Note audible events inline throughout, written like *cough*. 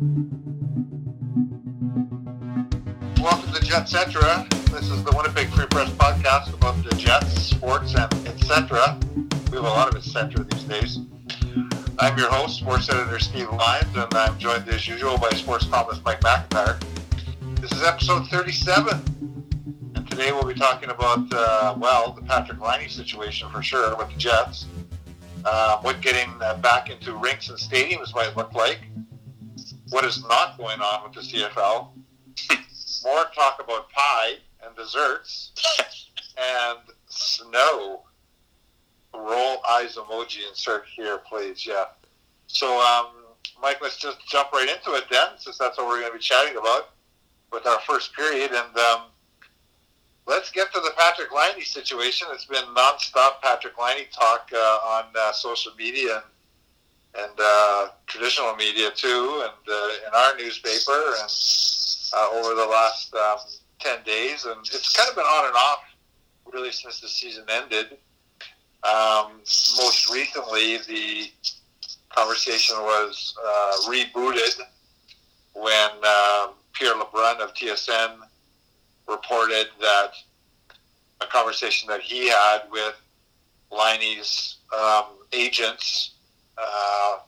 Welcome to Jetcetera. This is the Winnipeg Free Press podcast about the Jets, sports, and etc. We have a lot of etc. these days. I'm your host, sports editor Steve Lyons, and I'm joined as usual by sports columnist Mike McIntyre. This is episode 37, and today we'll be talking about, uh, well, the Patrik Laine situation for sure with the Jets. Uh, what getting uh, back into rinks and stadiums might look like. What is not going on with the CFL. *laughs* More talk about pie and desserts *laughs* and snow. Roll eyes emoji insert here, please. Yeah. So, um, Mike, let's just jump right into it then, since that's what we're going to be chatting about with our first period. And um, let's get to the Patrik Laine situation. It's been nonstop Patrik Laine talk uh, on uh, social media and and uh, traditional media too, and uh, in our newspaper, and uh, over the last um, ten days, and it's kind of been on and off really since the season ended. Um, most recently, the conversation was uh, rebooted when um, Pierre LeBrun of TSN reported that a conversation that he had with Laine's um, agents uh,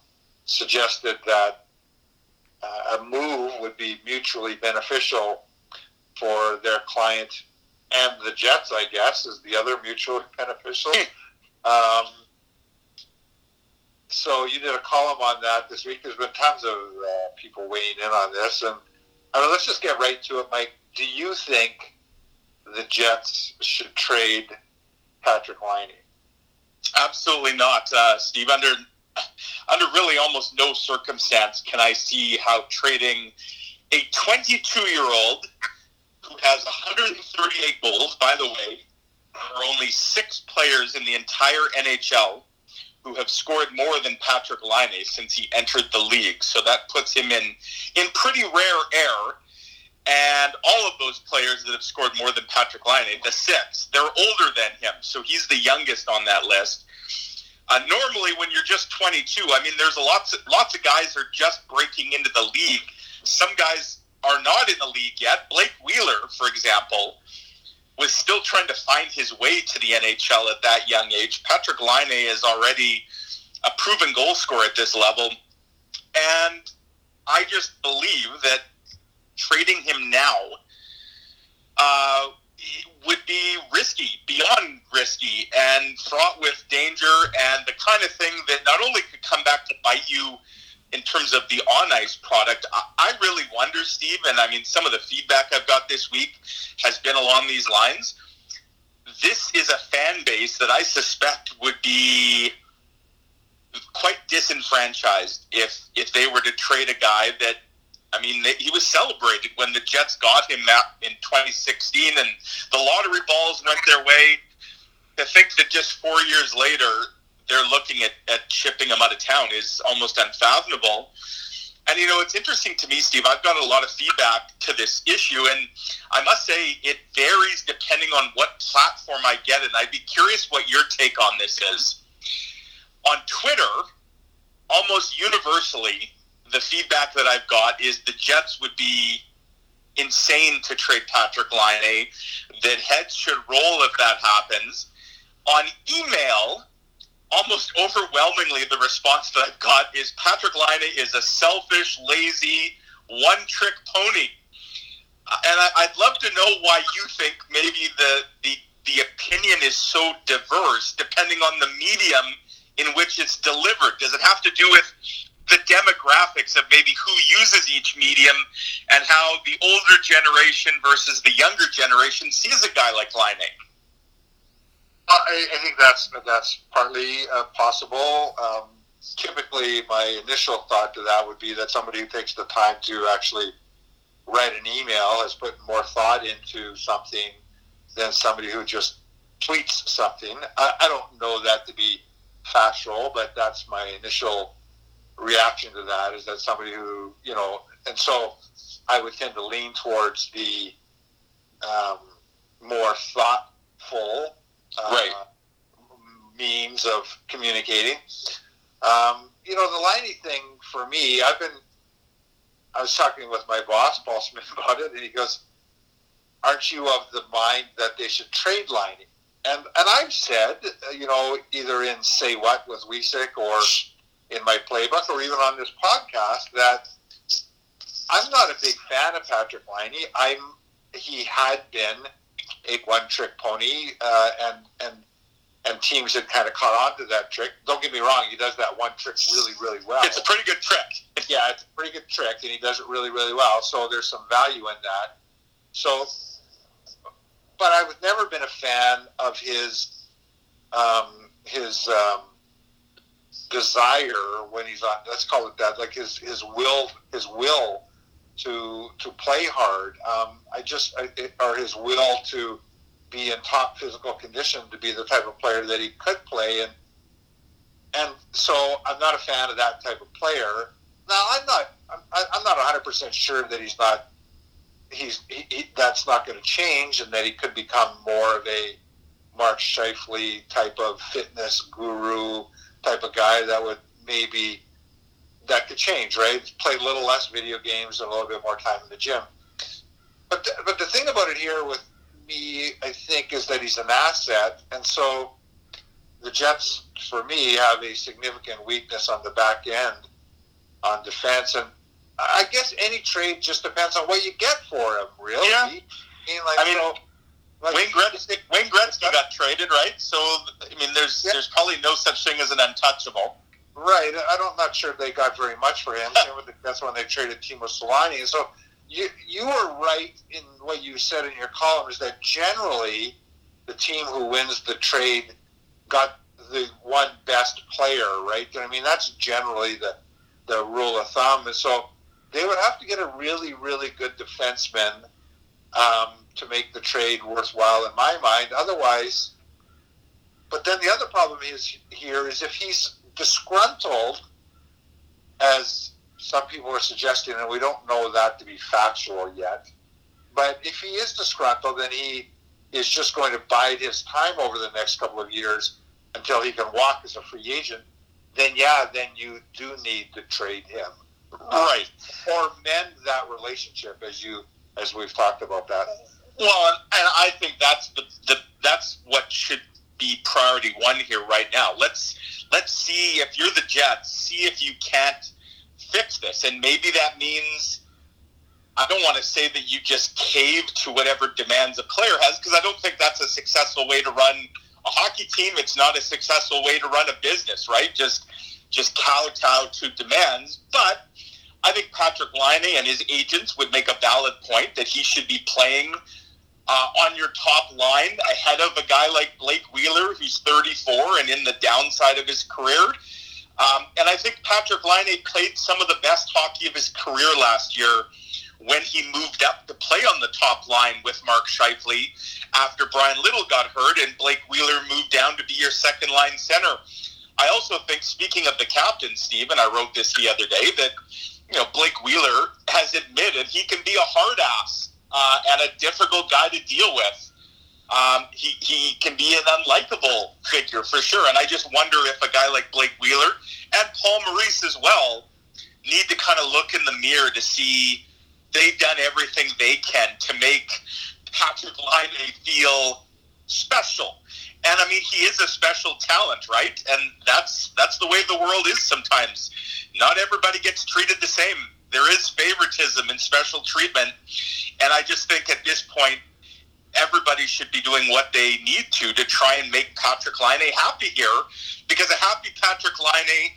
suggested that uh, a move would be mutually beneficial for their client and the Jets, I guess, is the other mutually *laughs* beneficial. Um, so you did a column on that this week. There's been tons of uh, people weighing in on this, and I mean, let's just get right to it, Mike. Do you think the Jets should trade Patrik Laine? Absolutely not, uh, Steve. Under under really almost no circumstance can I see how trading a 22 year old who has 138 goals. By the way, there are only six players in the entire NHL who have scored more than Patrik Laine since he entered the league. So that puts him in in pretty rare air. And all of those players that have scored more than Patrik Laine, the six, they're older than him. So he's the youngest on that list. Uh, normally, when you're just 22, I mean, there's a lots of, lots of guys are just breaking into the league. Some guys are not in the league yet. Blake Wheeler, for example, was still trying to find his way to the NHL at that young age. Patrik Laine is already a proven goal scorer at this level. And I just believe that trading him now uh, would be risky, beyond risky, and fraught with danger, and the kind of thing that not only could come back to bite you in terms of the on ice product. I, I really wonder, Steve, and I mean, some of the feedback I've got this week has been along these lines. This is a fan base that I suspect would be quite disenfranchised if if they were to trade a guy that I mean, he was celebrated when the Jets got him in 2016, and the lottery balls went their way. To think that just four years later, they're looking at, at shipping him out of town is almost unfathomable. And you know, it's interesting to me, Steve. I've got a lot of feedback to this issue, and I must say it varies depending on what platform I get. And I'd be curious what your take on this is. On Twitter, almost universally, the feedback that I've got is the Jets would be insane to trade Patrik Laine. That heads should roll if that happens. On email, almost overwhelmingly, the response that I've got is Patrik Laine is a selfish, lazy, one-trick pony. Uh, and I, would love to know why you think maybe the, the the opinion is so diverse depending on the medium in which it's delivered. Does it have to do with the demographics of maybe who uses each medium and how the older generation versus the younger generation sees a guy like Laine. I, I think that's that's partly uh, possible. Um, typically, my initial thought to that would be that somebody who takes the time to actually write an email has put more thought into something than somebody who just tweets something. I, I don't know that to be factual, but that's my initial reaction to that is that somebody who you know, and so I would tend to lean towards the um, more thoughtful uh, right. means of communicating. Um, you know, the Laine thing for me, I've been I was talking with my boss, Paul Smith, *laughs* about it, and he goes, "Aren't you of the mind that they should trade Laine?" And and I've said, you know, either in Say What with Wiesick or in my playbook or even on this podcast that I'm not a big fan of Patrik Laine. I'm he had been a one trick pony, uh, and and and teams had kind of caught on to that trick. Don't get me wrong, he does that one trick really, really well. It's a pretty good trick. yeah, it's a pretty good trick, and he does it really, really well. So there's some value in that. So, but I've never been a fan of his um, his um, desire when he's on. Let's call it that. Like his his will his will to to play hard. Um, I just I, or his will to be in top physical condition to be the type of player that he could play and and so I'm not a fan of that type of player. Now I'm not I'm, I'm not 100 percent sure that he's not he's he, he, that's not going to change and that he could become more of a Mark Scheifele type of fitness guru type of guy that would maybe that could change, right? Play a little less video games and a little bit more time in the gym. But the, but the thing about it here with me, I think, is that he's an asset, and so the Jets, for me, have a significant weakness on the back end on defense, and I guess any trade just depends on what you get for him, really. Yeah. I mean, like, I mean, so, Wayne Gretzky, Wayne Gretzky got traded, right? So I mean, there's Yeah. there's probably no such thing as an untouchable. Right. I don't not sure they got very much for him. Same with the- That's when they traded Teemu Selanne. So you you were right in what you said in your column is that generally the team who wins the trade got the one best player, right? I mean that's generally the the rule of thumb. And so they would have to get a really really good defenseman um, to make the trade worthwhile in my mind. Otherwise, but then the other problem is here is if he's disgruntled, as some people are suggesting, and we don't know that to be factual yet. But if he is disgruntled, then he is just going to bide his time over the next couple of years until he can walk as a free agent. Then, yeah, then you do need to trade him, Right. or mend that relationship, as you as we've talked about that. Well, and, I think that's the, the that's what should be priority one here right now. Let's let's see if you're the Jets, see if you can't fix this, and maybe that means. I don't want to say that you just cave to whatever demands a player has because I don't think that's a successful way to run a hockey team. It's not a successful way to run a business, right? Just just kowtow to demands. But I think Patrik Laine and his agents would make a valid point that he should be playing uh, on your top line ahead of a guy like Blake Wheeler, who's 34 and in the downside of his career. Um, and I think Patrik Laine played some of the best hockey of his career last year when he moved up to play on the top line with Mark Scheifele after Bryan Little got hurt and Blake Wheeler moved down to be your second line center. I also think, speaking of the captain, Steve, and I wrote this the other day, that you know Blake Wheeler has admitted he can be a hard ass uh, and a difficult guy to deal with. Um, he, he can be an unlikable figure for sure. And I just wonder if a guy like Blake Wheeler and Paul Maurice as well need to kind of look in the mirror to see they've done everything they can to make Patrik Laine feel special. And I mean, he is a special talent, right? And that's that's the way the world is sometimes. Not everybody gets treated the same. There is favoritism and special treatment. And I just think at this point, everybody should be doing what they need to to try and make Patrik Laine happy here, because a happy Patrik Laine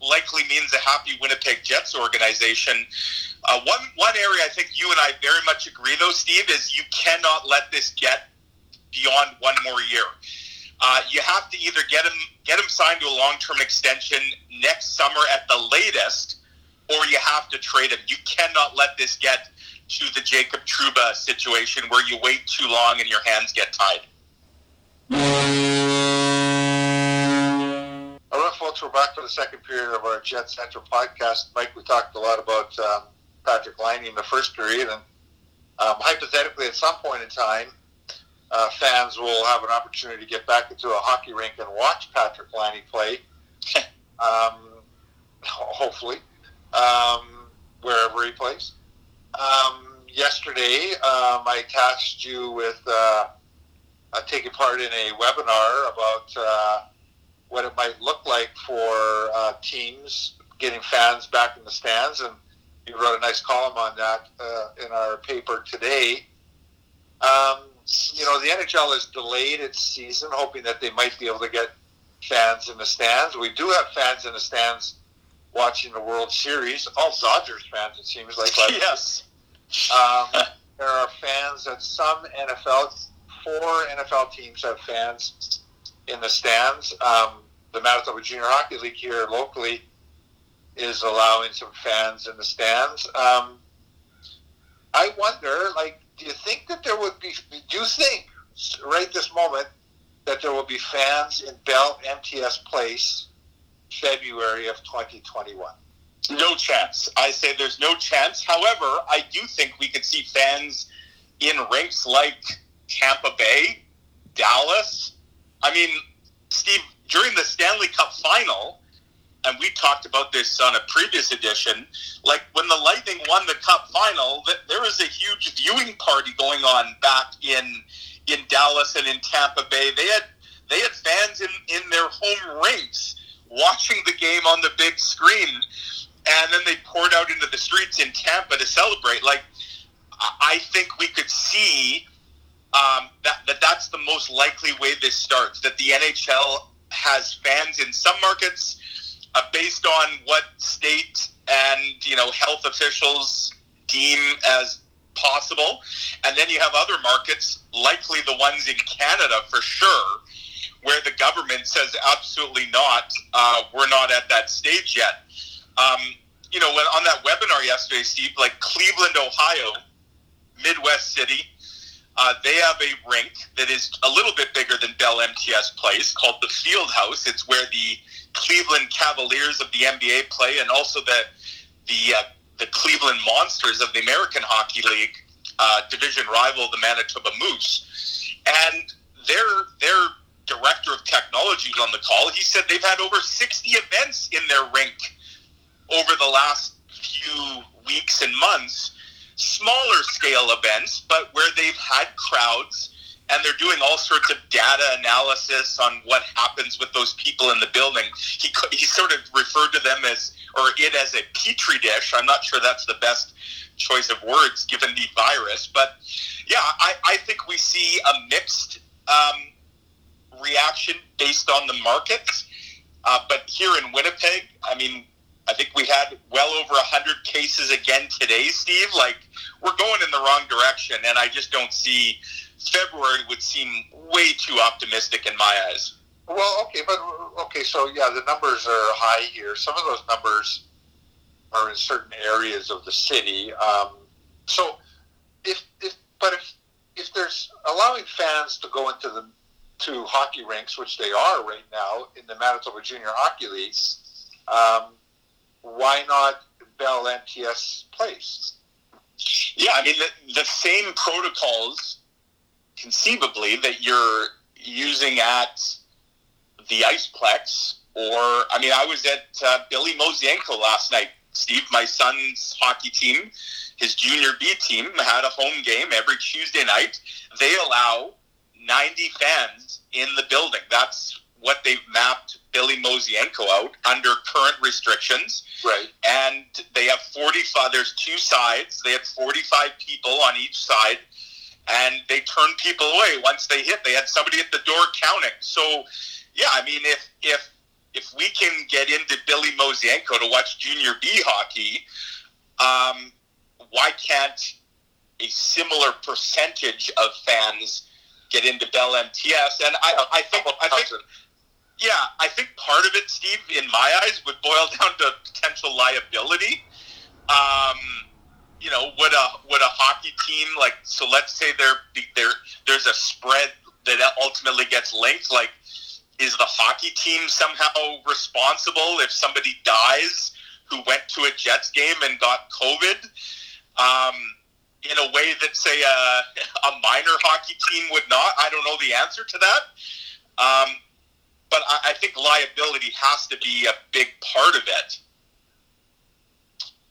likely means a happy Winnipeg Jets organization. Uh, one one area I think you and I very much agree, though, Steve, is you cannot let this get beyond one more year. Uh, you have to either get him get him signed to a long term extension next summer at the latest, or you have to trade him. You cannot let this get to the Jacob Trouba situation where you wait too long and your hands get tied. All right, folks, we're back for the second period of our Jetcetera podcast. Mike, we talked a lot about um, Patrik Laine in the first period, and um, hypothetically, at some point in time, uh, fans will have an opportunity to get back into a hockey rink and watch Patrik Laine play. *laughs* um, hopefully, um, wherever he plays. Um, yesterday, um, I tasked you with uh, taking part in a webinar about uh, what it might look like for uh, teams getting fans back in the stands, and you wrote a nice column on that uh, in our paper today. Um, you know, the NHL has delayed its season, hoping that they might be able to get fans in the stands. We do have fans in the stands watching the World Series. All Dodgers fans, it seems like. *laughs* yes. Um, *laughs* there are fans at some NFL, four NFL teams have fans in the stands. Um, the Manitoba Junior Hockey League here locally is allowing some fans in the stands. Um, I wonder, like, do you think that there would be? Do you think right this moment that there will be fans in Bell MTS Place February of 2021? No chance. I say there's no chance. However, I do think we could see fans in rinks like Tampa Bay, Dallas. I mean, Steve, during the Stanley Cup final, and we talked about this on a previous edition, like when the Lightning won the Cup final, there was a huge viewing party going on back in in Dallas and in Tampa Bay. They had they had fans in, in their home rinks watching the game on the big screen and then they poured out into the streets in Tampa to celebrate. Like, I think we could see um, that, that that's the most likely way this starts. That the NHL has fans in some markets uh, based on what state and you know health officials deem as possible, and then you have other markets, likely the ones in Canada for sure, where the government says absolutely not. Uh, we're not at that stage yet. Um, you know, when, on that webinar yesterday, Steve, like Cleveland, Ohio, Midwest city, uh, they have a rink that is a little bit bigger than Bell MTS Place called the Field House. It's where the Cleveland Cavaliers of the NBA play, and also the the uh, the Cleveland Monsters of the American Hockey League uh, division rival, the Manitoba Moose. And their their director of technology was on the call. He said they've had over 60 events in their rink over the last few weeks and months, smaller scale events, but where they've had crowds and they're doing all sorts of data analysis on what happens with those people in the building. He, he sort of referred to them as, or it as a petri dish. I'm not sure that's the best choice of words given the virus, but yeah, I, I think we see a mixed um, reaction based on the markets. Uh, but here in Winnipeg, I mean, I think we had well over 100 cases again today, Steve. Like, we're going in the wrong direction, and I just don't see February would seem way too optimistic in my eyes. Well, okay, but okay, so yeah, the numbers are high here. Some of those numbers are in certain areas of the city. Um, so, if, if but if if there's allowing fans to go into the to hockey rinks, which they are right now in the Manitoba Junior Hockey League, um, why not Bell MTS Place? Yeah, I mean the, the same protocols, conceivably that you're using at the Iceplex, or I mean, I was at uh, Billy Mosienko last night. Steve, my son's hockey team, his junior B team, had a home game every Tuesday night. They allow 90 fans in the building. That's what they've mapped Billy Mosienko out under current restrictions. Right. And they have 45, there's two sides. They had 45 people on each side, and they turned people away once they hit. They had somebody at the door counting. So, yeah, I mean, if, if, if we can get into Billy Mosienko to watch Junior B hockey, um, why can't a similar percentage of fans get into Bell MTS? And I, I think, I think yeah, I think part of it, Steve, in my eyes, would boil *laughs* down to potential liability. Um, you know, would a would a hockey team like so? Let's say there there there's a spread that ultimately gets linked. Like, is the hockey team somehow responsible if somebody dies who went to a Jets game and got COVID? Um, in a way that say a, a minor hockey team would not. I don't know the answer to that. Um, but I, I think liability has to be a big part of it.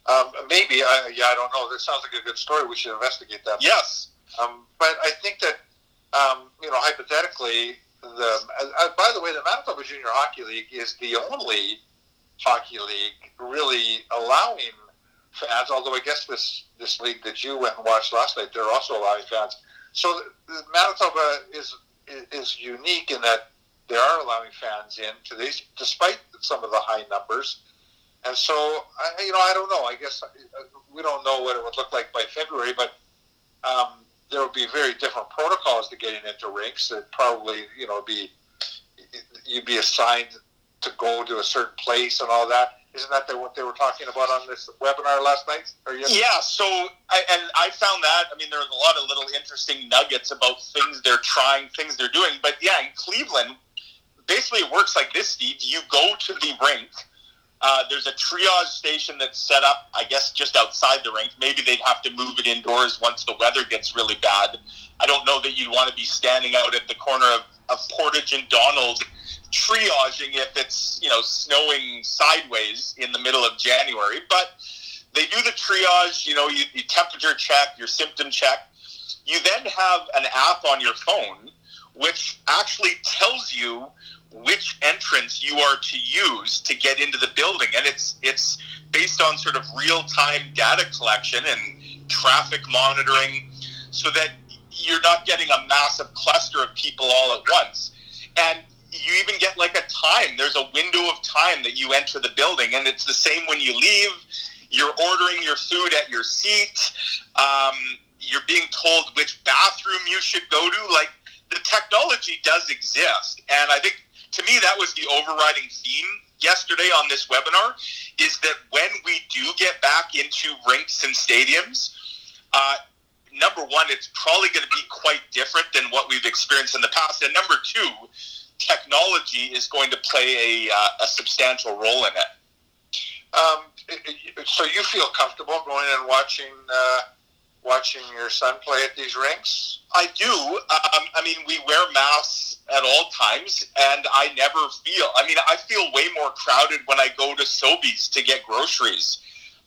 Um, maybe, I, yeah, I don't know. That sounds like a good story. We should investigate that. Yes. Um, but I think that, um, you know, hypothetically, the uh, by the way, the Manitoba Junior Hockey League is the only hockey league really allowing fans. Although I guess this this league that you went and watched last night, they're also allowing fans. So Manitoba is is unique in that they are allowing fans in to these, despite some of the high numbers. And so, I, you know, I don't know. I guess uh, we don't know what it would look like by February, but um, there would be very different protocols to getting into rinks. That probably, you know, be you'd be assigned to go to a certain place and all that. Isn't that what they were talking about on this webinar last night? yeah. So, I, and I found that. I mean, there's a lot of little interesting nuggets about things they're trying, things they're doing. But yeah, in Cleveland, basically it works like this, Steve. You go to the rink uh, there's a triage station that's set up, I guess, just outside the rink. Maybe they'd have to move it indoors once the weather gets really bad. I don't know that you'd want to be standing out at the corner of, of Portage and Donald triaging if it's you know snowing sideways in the middle of January. But they do the triage. You know, you, you temperature check, your symptom check. You then have an app on your phone which actually tells you which entrance you are to use to get into the building and it's it's based on sort of real-time data collection and traffic monitoring so that you're not getting a massive cluster of people all at once. And you even get like a time. There's a window of time that you enter the building and it's the same when you leave. You're ordering your food at your seat. Um, you're being told which bathroom you should go to. Like the technology does exist. And i think to me, that was the overriding theme yesterday on this webinar is that when we do get back into rinks and stadiums, uh, number one, it's probably going to be quite different than what we've experienced in the past. And number two, technology is going to play a, uh, a substantial role in it. Um, so you feel comfortable going and watching uh, watching your son play at these rinks? I do. Um, I mean, we wear masks at all times, and I never feel. I mean, I feel way more crowded when I go to Sobeys to get groceries.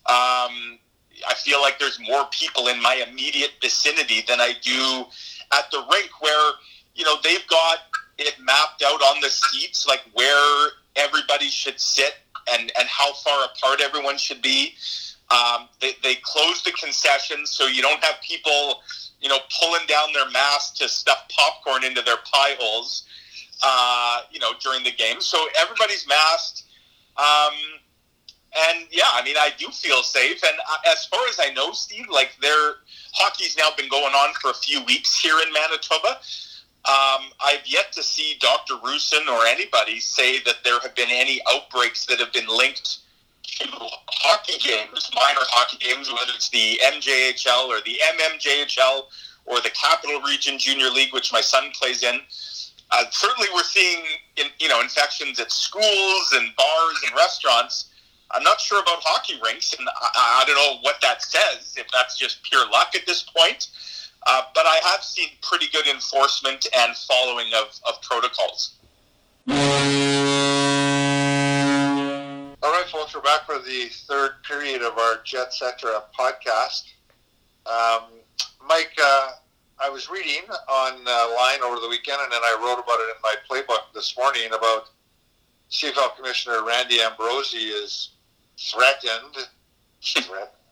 Um, I feel like there's more people in my immediate vicinity than I do at the rink, where you know they've got it mapped out on the seats, like where everybody should sit and and how far apart everyone should be. Um, they, they closed the concessions so you don't have people, you know, pulling down their masks to stuff popcorn into their pie holes, uh, you know, during the game. So everybody's masked. Um, and yeah, I mean, I do feel safe. And as far as I know, Steve, like their hockey's now been going on for a few weeks here in Manitoba. Um, I've yet to see Dr. Roussin or anybody say that there have been any outbreaks that have been linked to hockey games, minor hockey games, whether it's the MJHL or the MMJHL or the Capital Region Junior League, which my son plays in. Uh, certainly, we're seeing in, you know infections at schools and bars and restaurants. I'm not sure about hockey rinks, and I, I don't know what that says. If that's just pure luck at this point, uh, but I have seen pretty good enforcement and following of, of protocols. All right, folks, we're back for the third period of our Jetcetera podcast. Um, Mike, uh, I was reading online uh, over the weekend, and then I wrote about it in my playbook this morning about CFL Commissioner Randy Ambrosie is threatened.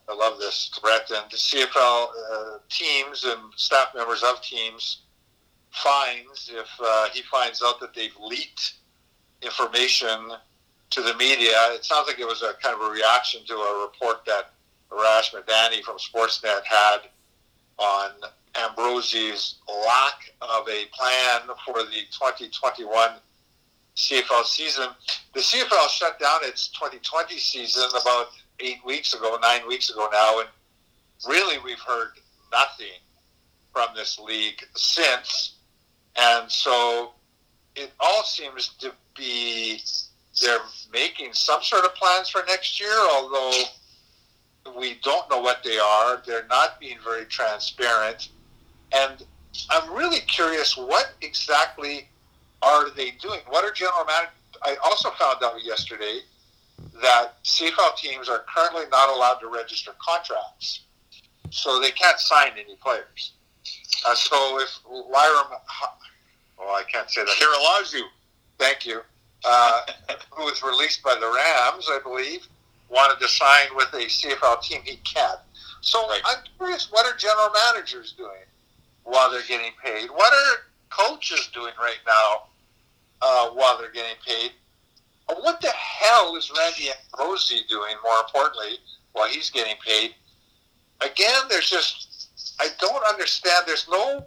I love this threatened the CFL uh, teams and staff members of teams fines if uh, he finds out that they've leaked information to the media. It sounds like it was a kind of a reaction to a report that Arash Madani from Sportsnet had on Ambrosie's lack of a plan for the 2021 CFL season. The CFL shut down its 2020 season about eight weeks ago, nine weeks ago now, and really we've heard nothing from this league since. And so it all seems to be they're making some sort of plans for next year, although we don't know what they are. They're not being very transparent. And I'm really curious what exactly are they doing? What are general managers? I also found out yesterday that CFL teams are currently not allowed to register contracts, so they can't sign any players. Uh, so if Lyram, well, I can't say that. Here allows you. thank you, uh, *laughs* who was released by the Rams, I believe, wanted to sign with a CFL team, he can't. So right. I'm curious, what are general managers doing while they're getting paid? What are coaches doing right now uh, while they're getting paid? What the hell is Randy Ambrosie doing, more importantly, while he's getting paid? Again, there's just, I don't understand. There's no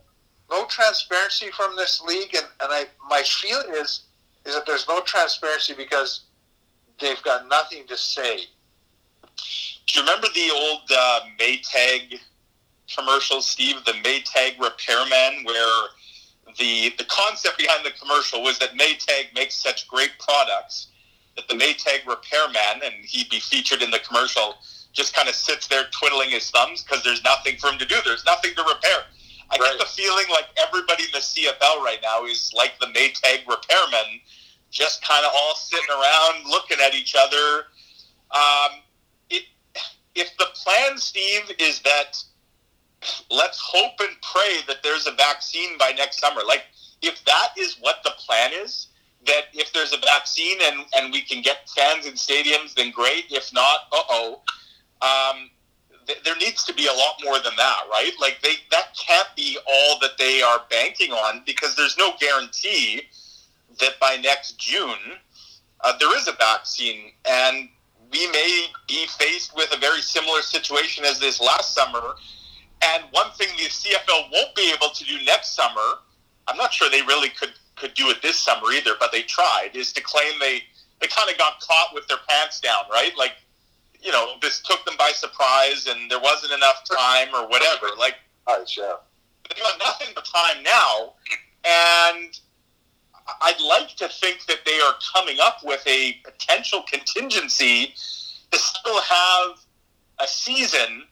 no transparency from this league, and, and I my feeling is is that there's no transparency because they've got nothing to say. Do you remember the old uh, Maytag commercial, Steve? The Maytag repairman, where the the concept behind the commercial was that Maytag makes such great products that the Maytag repairman, and he'd be featured in the commercial, just kind of sits there twiddling his thumbs because there's nothing for him to do. There's nothing to repair. I right. get the feeling like everybody in the CFL right now is like the Maytag repairman, just kind of all sitting around looking at each other. Um, it, if the plan, Steve, is that let's hope and pray that there's a vaccine by next summer. Like, if that is what the plan is, that if there's a vaccine and, and we can get fans in stadiums, then great. If not, uh oh. Um, th- there needs to be a lot more than that, right? Like they that can't be all that they are banking on because there's no guarantee that by next June uh, there is a vaccine, and we may be faced with a very similar situation as this last summer. And one thing the CFL won't be able to do next summer, I'm not sure they really could could do it this summer either, but they tried, is to claim they they kind of got caught with their pants down, right? Like you know, this took them by surprise and there wasn't enough time or whatever. Like, right, yeah. They got nothing but time now, and I'd like to think that they are coming up with a potential contingency to still have a season,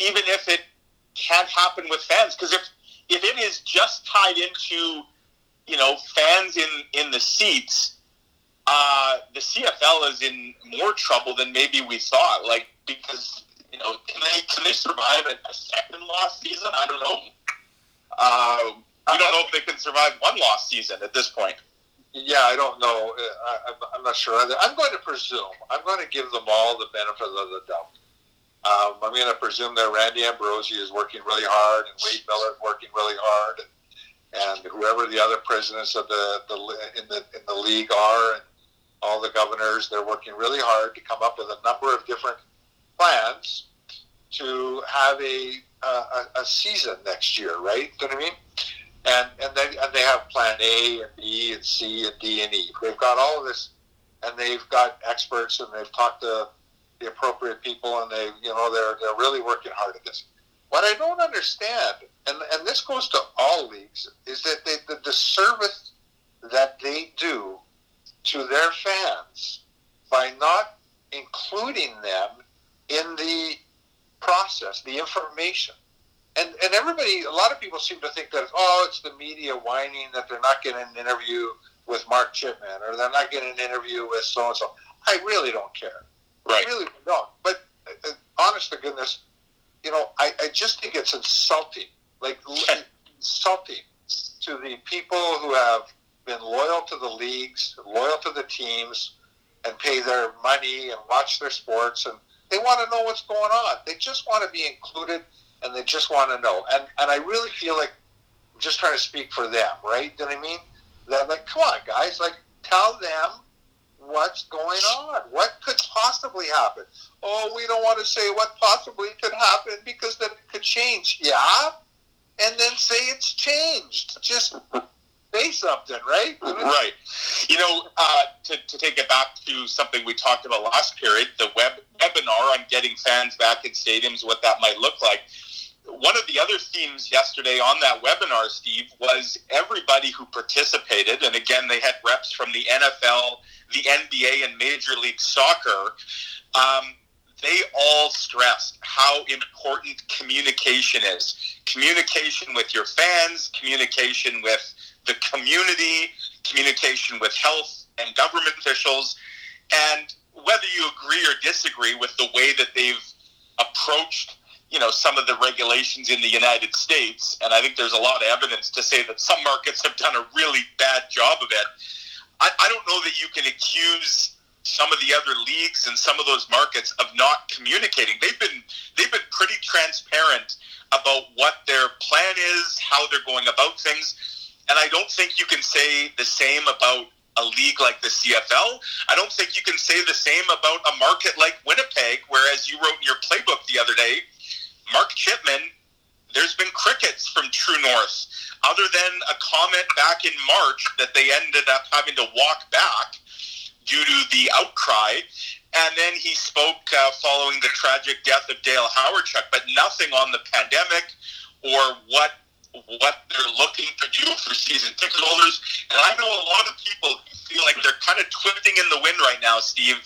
even if it can't happen with fans. Because if if it is just tied into, you know, fans in in the seats uh, the CFL is in more trouble than maybe we thought. Like because you know, can they can they survive a second lost season? I don't know. Uh, we don't know if they can survive one lost season at this point. Yeah, I don't know. Uh, I, am not sure either. I'm going to presume. I'm going to give them all the benefit of the doubt. Um, I'm going to presume that Randy Ambrosie is working really hard and Wade Miller working really hard, and, and whoever the other presidents of the, the in the in the league are, and all the governors. They're working really hard to come up with a number of different plans to have a a, a season next year, right? Do you know what I mean? And and they and they have Plan A and B and C and D and E. They've got all of this, and they've got experts and they've talked to the appropriate people, and they you know they're they're really working hard at this. What I don't understand, and and this goes to all leagues, is that they, the, the service that they do to their fans by not including them in the process, the information. And, and everybody, a lot of people seem to think that, oh, it's the media whining that they're not getting an interview with Mark Chipman or they're not getting an interview with so and so. I really don't care. Right. Really don't. But uh, honest to goodness, you know, I, I just think it's insulting, like insulting to the people who have been loyal to the leagues, loyal to the teams, and pay their money and watch their sports, and they want to know what's going on. They just want to be included, and they just want to know. And and I really feel like I'm just trying to speak for them, right? Do you know what I mean? That like, come on, guys, like tell them what's going on. What could possibly happen? Oh, we don't want to say what possibly could happen because then it could change. Yeah, and then say it's changed. Just say something, right? Right. You know, uh, to, to take it back to something we talked about last period, the web webinar on getting fans back in stadiums, what that might look like. One of the other themes yesterday on that webinar, Steve, was everybody who participated, and again, they had reps from the NFL, the NBA, and Major League Soccer. Um, they all stressed how important communication is. Communication with your fans, communication with the community, communication with health and government officials. And whether you agree or disagree with the way that they've approached you know some of the regulations in the United States, and I think there's a lot of evidence to say that some markets have done a really bad job of it. I, I don't know that you can accuse some of the other leagues and some of those markets of not communicating. They've been they've been pretty transparent about what their plan is, how they're going about things, and I don't think you can say the same about a league like the CFL. I don't think you can say the same about a market like Winnipeg, whereas you wrote in your playbook the other day, Mark Chipman, there's been crickets from True North, other than a comment back in March that they ended up having to walk back due to the outcry. And then he spoke uh, following the tragic death of Dale Hawerchuk, but nothing on the pandemic or what what they're looking to do for season ticket holders. And I know a lot of people feel like they're kind of twisting in the wind right now, Steve.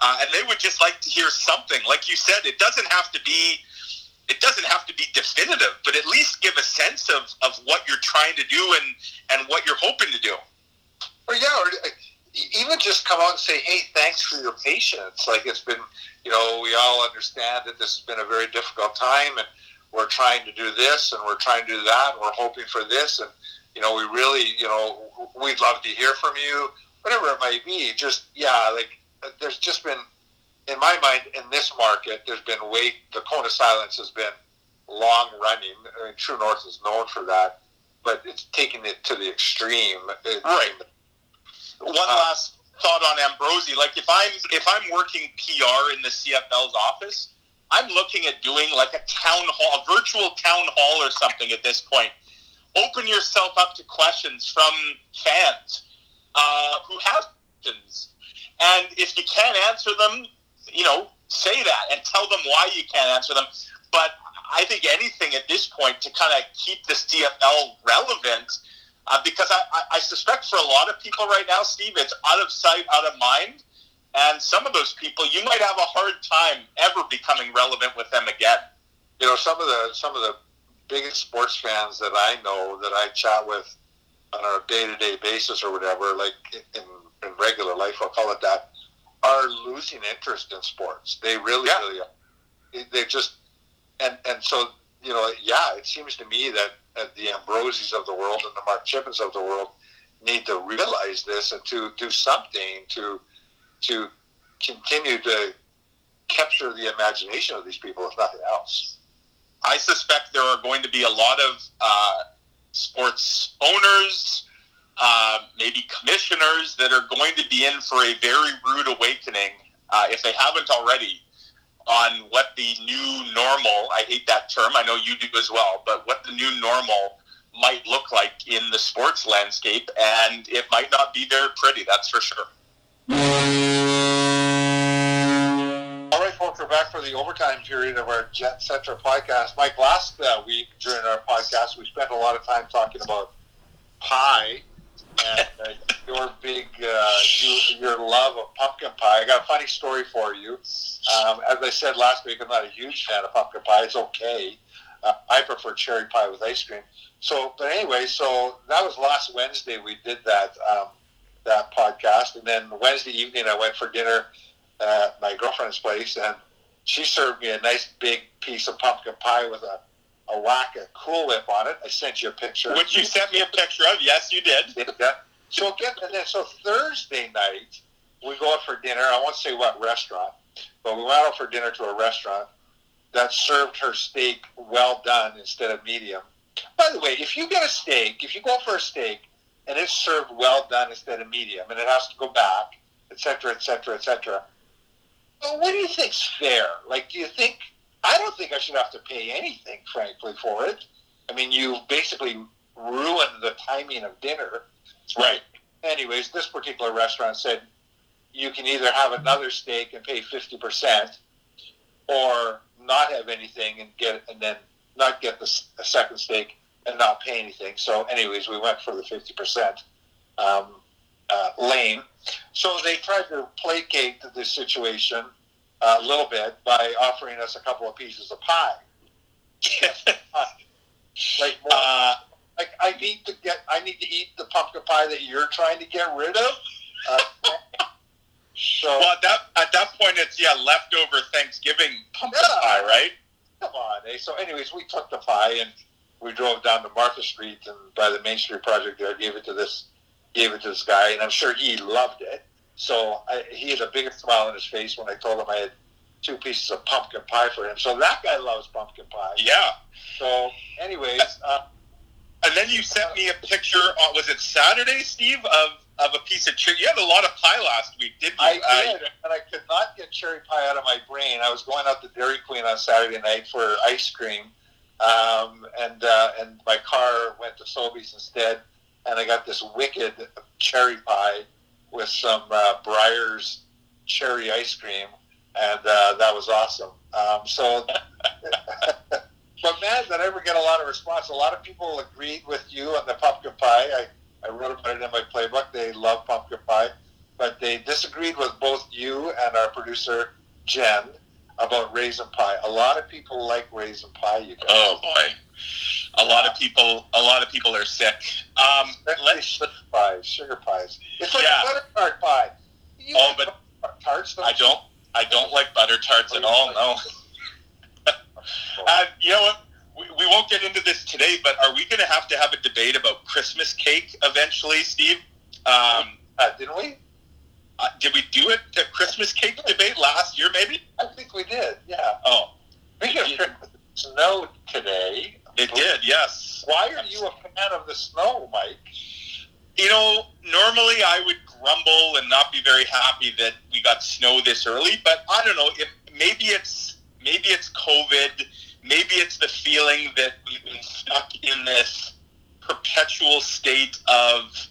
Uh, and they would just like to hear something. Like you said, it doesn't have to be it doesn't have to be definitive, but at least give a sense of, of what you're trying to do and, and what you're hoping to do. Or yeah, or uh, even just come out and say, "Hey, thanks for your patience." Like it's been, you know, we all understand that this has been a very difficult time, and we're trying to do this, and we're trying to do that, and we're hoping for this, and you know, we really, you know, we'd love to hear from you, whatever it might be. Just yeah, like uh, there's just been, in my mind, in this market, there's been way the cone of silence has been long running. I mean, True North is known for that, but it's taking it to the extreme. Right one last thought on Ambrosie. Like if I'm if I'm working PR in the CFL's office, I'm looking at doing like a town hall, a virtual town hall or something at this point. Open yourself up to questions from fans uh, who have questions, and if you can't answer them, you know, say that and tell them why you can't answer them. But I think anything at this point to kind of keep the CFL relevant uh, because I, I, I suspect for a lot of people right now, Steve, it's out of sight, out of mind. And some of those people, you might have a hard time ever becoming relevant with them again. You know, some of the some of the biggest sports fans that I know that I chat with on a day to day basis or whatever, like in, in regular life, I'll call it that, are losing interest in sports. They really, yeah. really are. They just and and so you know, yeah, it seems to me that the Ambrosies of the world and the Mark Chipmans of the world need to realize this and to do something to to continue to capture the imagination of these people, if nothing else. I suspect there are going to be a lot of uh, sports owners, uh, maybe commissioners, that are going to be in for a very rude awakening uh, if they haven't already on what the new normal, I hate that term, I know you do as well, but what the new normal might look like in the sports landscape, and it might not be very pretty, that's for sure. All right, folks, we're back for the overtime period of our Jetcetera podcast. Mike, last uh, week during our podcast, we spent a lot of time talking about pie and uh, your big, uh, you, your love of pumpkin pie. I got a funny story for you. Um, as I said last week, I'm not a huge fan of pumpkin pie. It's okay. Uh, I prefer cherry pie with ice cream. So, but anyway, so that was last Wednesday. We did that um, that podcast, and then Wednesday evening I went for dinner at my girlfriend's place, and she served me a nice big piece of pumpkin pie with a a whack of Cool Whip on it. I sent you a picture. Which you sent me a picture of. Yes, you did. Yeah. So again, and then so Thursday night we go out for dinner. I won't say what restaurant, but we went out for dinner to a restaurant that served her steak well done instead of medium. By the way, if you get a steak, if you go for a steak and it's served well done instead of medium, and it has to go back, etc., etc., etc. What do you think's fair? Like, do you think I don't think I should have to pay anything, frankly, for it. I mean, you basically ruined the timing of dinner. Right. Anyways, this particular restaurant said you can either have another steak and pay 50% or not have anything and get and then not get the a second steak and not pay anything. So, anyways, we went for the 50% um, uh, lane. So they tried to placate the situation a little bit by offering us a couple of pieces of pie. *laughs* like, uh, like I need to get, I need to eat the pumpkin pie that you're trying to get rid of. Uh, so, well, at that at that point, it's yeah leftover Thanksgiving pumpkin Yeah. pie, right? Come on, eh? So, anyways, we took the pie and we drove down to Martha Street and by the Main Street Project there, gave it to this, gave it to this guy, and I'm sure he loved it. So I, he had a bigger smile on his face when I told him I had two pieces of pumpkin pie for him. So that guy loves pumpkin pie. Yeah. So, anyways, uh, And then you sent me a picture. On, was it Saturday, Steve, of of a piece of cherry? You had a lot of pie last week, didn't you? I Uh, did, and I could not get cherry pie out of my brain. I was going out to Dairy Queen on Saturday night for ice cream, um, and uh, and my car went to Sobeys instead, and I got this wicked cherry pie with some uh, cherry ice cream, and uh, that was awesome. Um, so, *laughs* but man, did I ever get a lot of response? A lot of people agreed with you on the pumpkin pie. I, I wrote about it in my playbook. They love pumpkin pie but they disagreed with both you and our producer Jen about raisin pie. A lot of people like raisin pie. You guys, Oh boy, a lot of people. A lot of people are sick. Um, let's. sugar pies, sugar pies. It's like Yeah. butter tart pie. You Oh, like but butter tarts. I don't. I don't like butter tarts at all. No. *laughs* Uh, you know what? We, we won't get into this today, but are we going to have to have a debate about Christmas cake eventually, Steve? Um, Uh, didn't we? Uh, did we do it? The Christmas cake debate last year, maybe? I think we did. Yeah. Oh, Speaking of snow today, it did. Yes. why are you a fan of the snow, Mike? You know, normally I would grumble and not be very happy that we got snow this early, but I don't know. If maybe it's maybe it's COVID, maybe it's the feeling that we've been stuck in this perpetual state of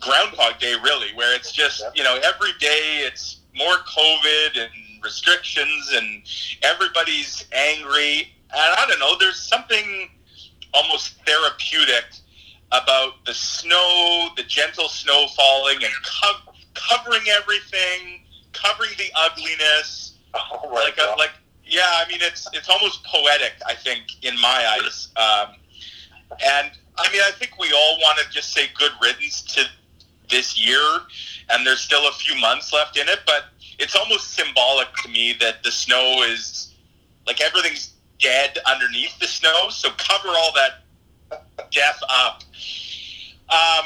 Groundhog Day, really, where it's just you know every day it's more COVID and restrictions and everybody's angry, and I don't know. There's something almost therapeutic about the snow, the gentle snow falling, and co- covering everything, covering the ugliness. *laughs* Oh Like, a, like, yeah, I mean, it's it's almost poetic. I think, in my eyes, um, and I mean, I think we all want to just say good riddance to this year, and there's still a few months left in it, but it's almost symbolic to me that the snow is like everything's dead underneath the snow, so cover all that death up. Um,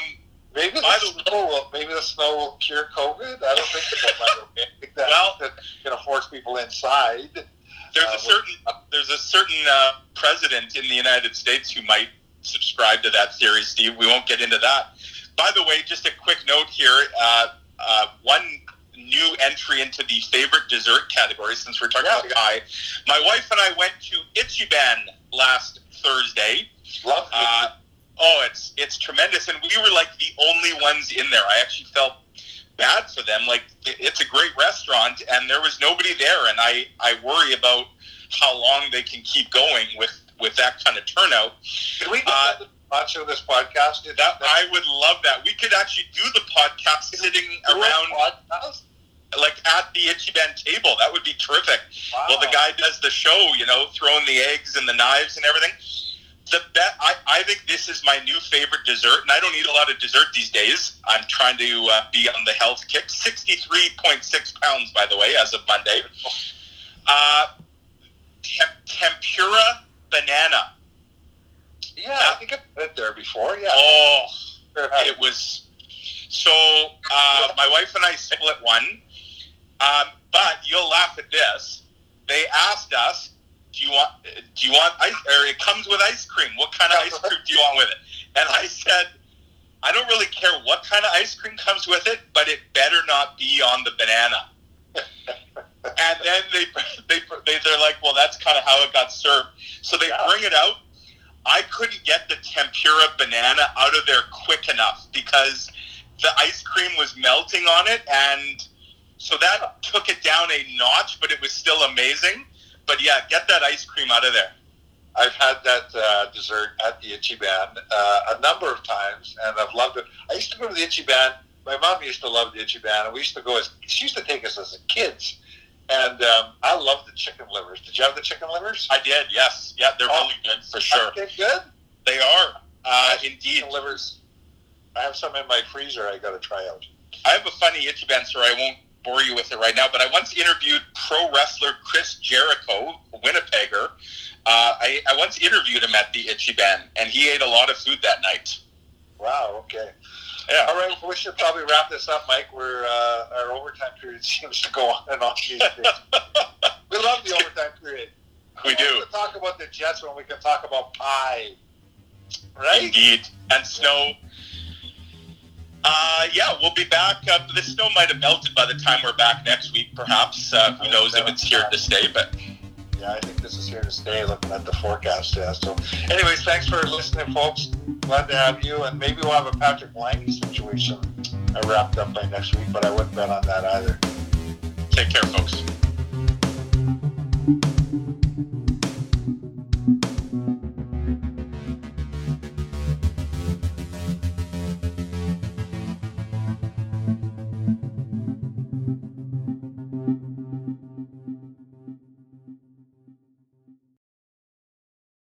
Maybe the, snow will, maybe the snow will cure COVID. I don't think so. I think that, Well- *laughs* that's going to force people inside. there's Uh, a certain there's a certain uh, president in the United States who might subscribe to that theory, Steve. We won't get into that. By the way, just a quick note here. Uh, uh, one new entry into the favorite dessert category, since we're talking about pie. My wife and I went to Ichiban last Thursday. Love it. Uh, oh, it's it's tremendous, and we were like the only ones in there. I actually felt bad for them. Like it's a great restaurant, and there was nobody there, and I I worry about how long they can keep going with with that kind of turnout. Can we uh, that sponsor this podcast? Did That I would love that. We could actually do the podcast sitting around podcast? like at the Ichiban table. That would be terrific. Wow. Well, the guy does the show, you know, throwing the eggs and the knives and everything. The bet, I, I think this is my new favorite dessert, and I don't eat a lot of dessert these days. I'm trying to uh, be on the health kick. 63.6 pounds, by the way, as of Monday. Uh, tem- tempura banana. Yeah, I think I've been there before. Yeah. Oh, it was so uh, *laughs* my wife and I split one. Um, but you'll laugh at this. They asked us, "Do you want? Do you want ice? Or it comes with ice cream. What kind of ice cream do you want with it?" And I said, "I don't really care what kind of ice cream comes with it, but it better not be on the banana." *laughs* and then they they they they're like, "Well, that's kind of how it got served." So they Yeah. bring it out. I couldn't get the tempura banana out of there quick enough because the ice cream was melting on it, and so that took it down a notch. But it was still amazing. But yeah, get that ice cream out of there. I've had that uh, dessert at the Ichiban uh, a number of times, and I've loved it. I used to go to the Ichiban. My mom used to love the Ichiban, and we used to go as she used to take us as kids. And um, I love the chicken livers. Did you have the chicken livers? I did, yes, yeah, they're Oh. really good for sure. Okay, good. They are uh, indeed. Chicken livers. I have some in my freezer. I got to try out. I have a funny Ichiban story. I won't bore you with it right now, but I once interviewed pro wrestler Chris Jericho, Winnipegger. Uh, I, I once interviewed him at the Ichiban, and he ate a lot of food that night. Wow. Okay. Yeah. All right. We should probably wrap this up, Mike. We're uh, our overtime period *laughs* seems to go on and on these days. *laughs* we love the overtime period. We Who do. wants To talk about the Jets when we can talk about pie, right? Indeed. And snow. Uh, yeah, we'll be back. Uh, the snow might have melted by the time we're back next week, perhaps. Uh, who knows if it's here to stay, but Yeah, I think this is here to stay. Looking at the forecast, yeah. So, anyways, thanks for listening, folks. Glad to have you, and maybe we'll have a Patrik Laine situation uh, wrapped up by next week. But I wouldn't bet on that either. take care, folks.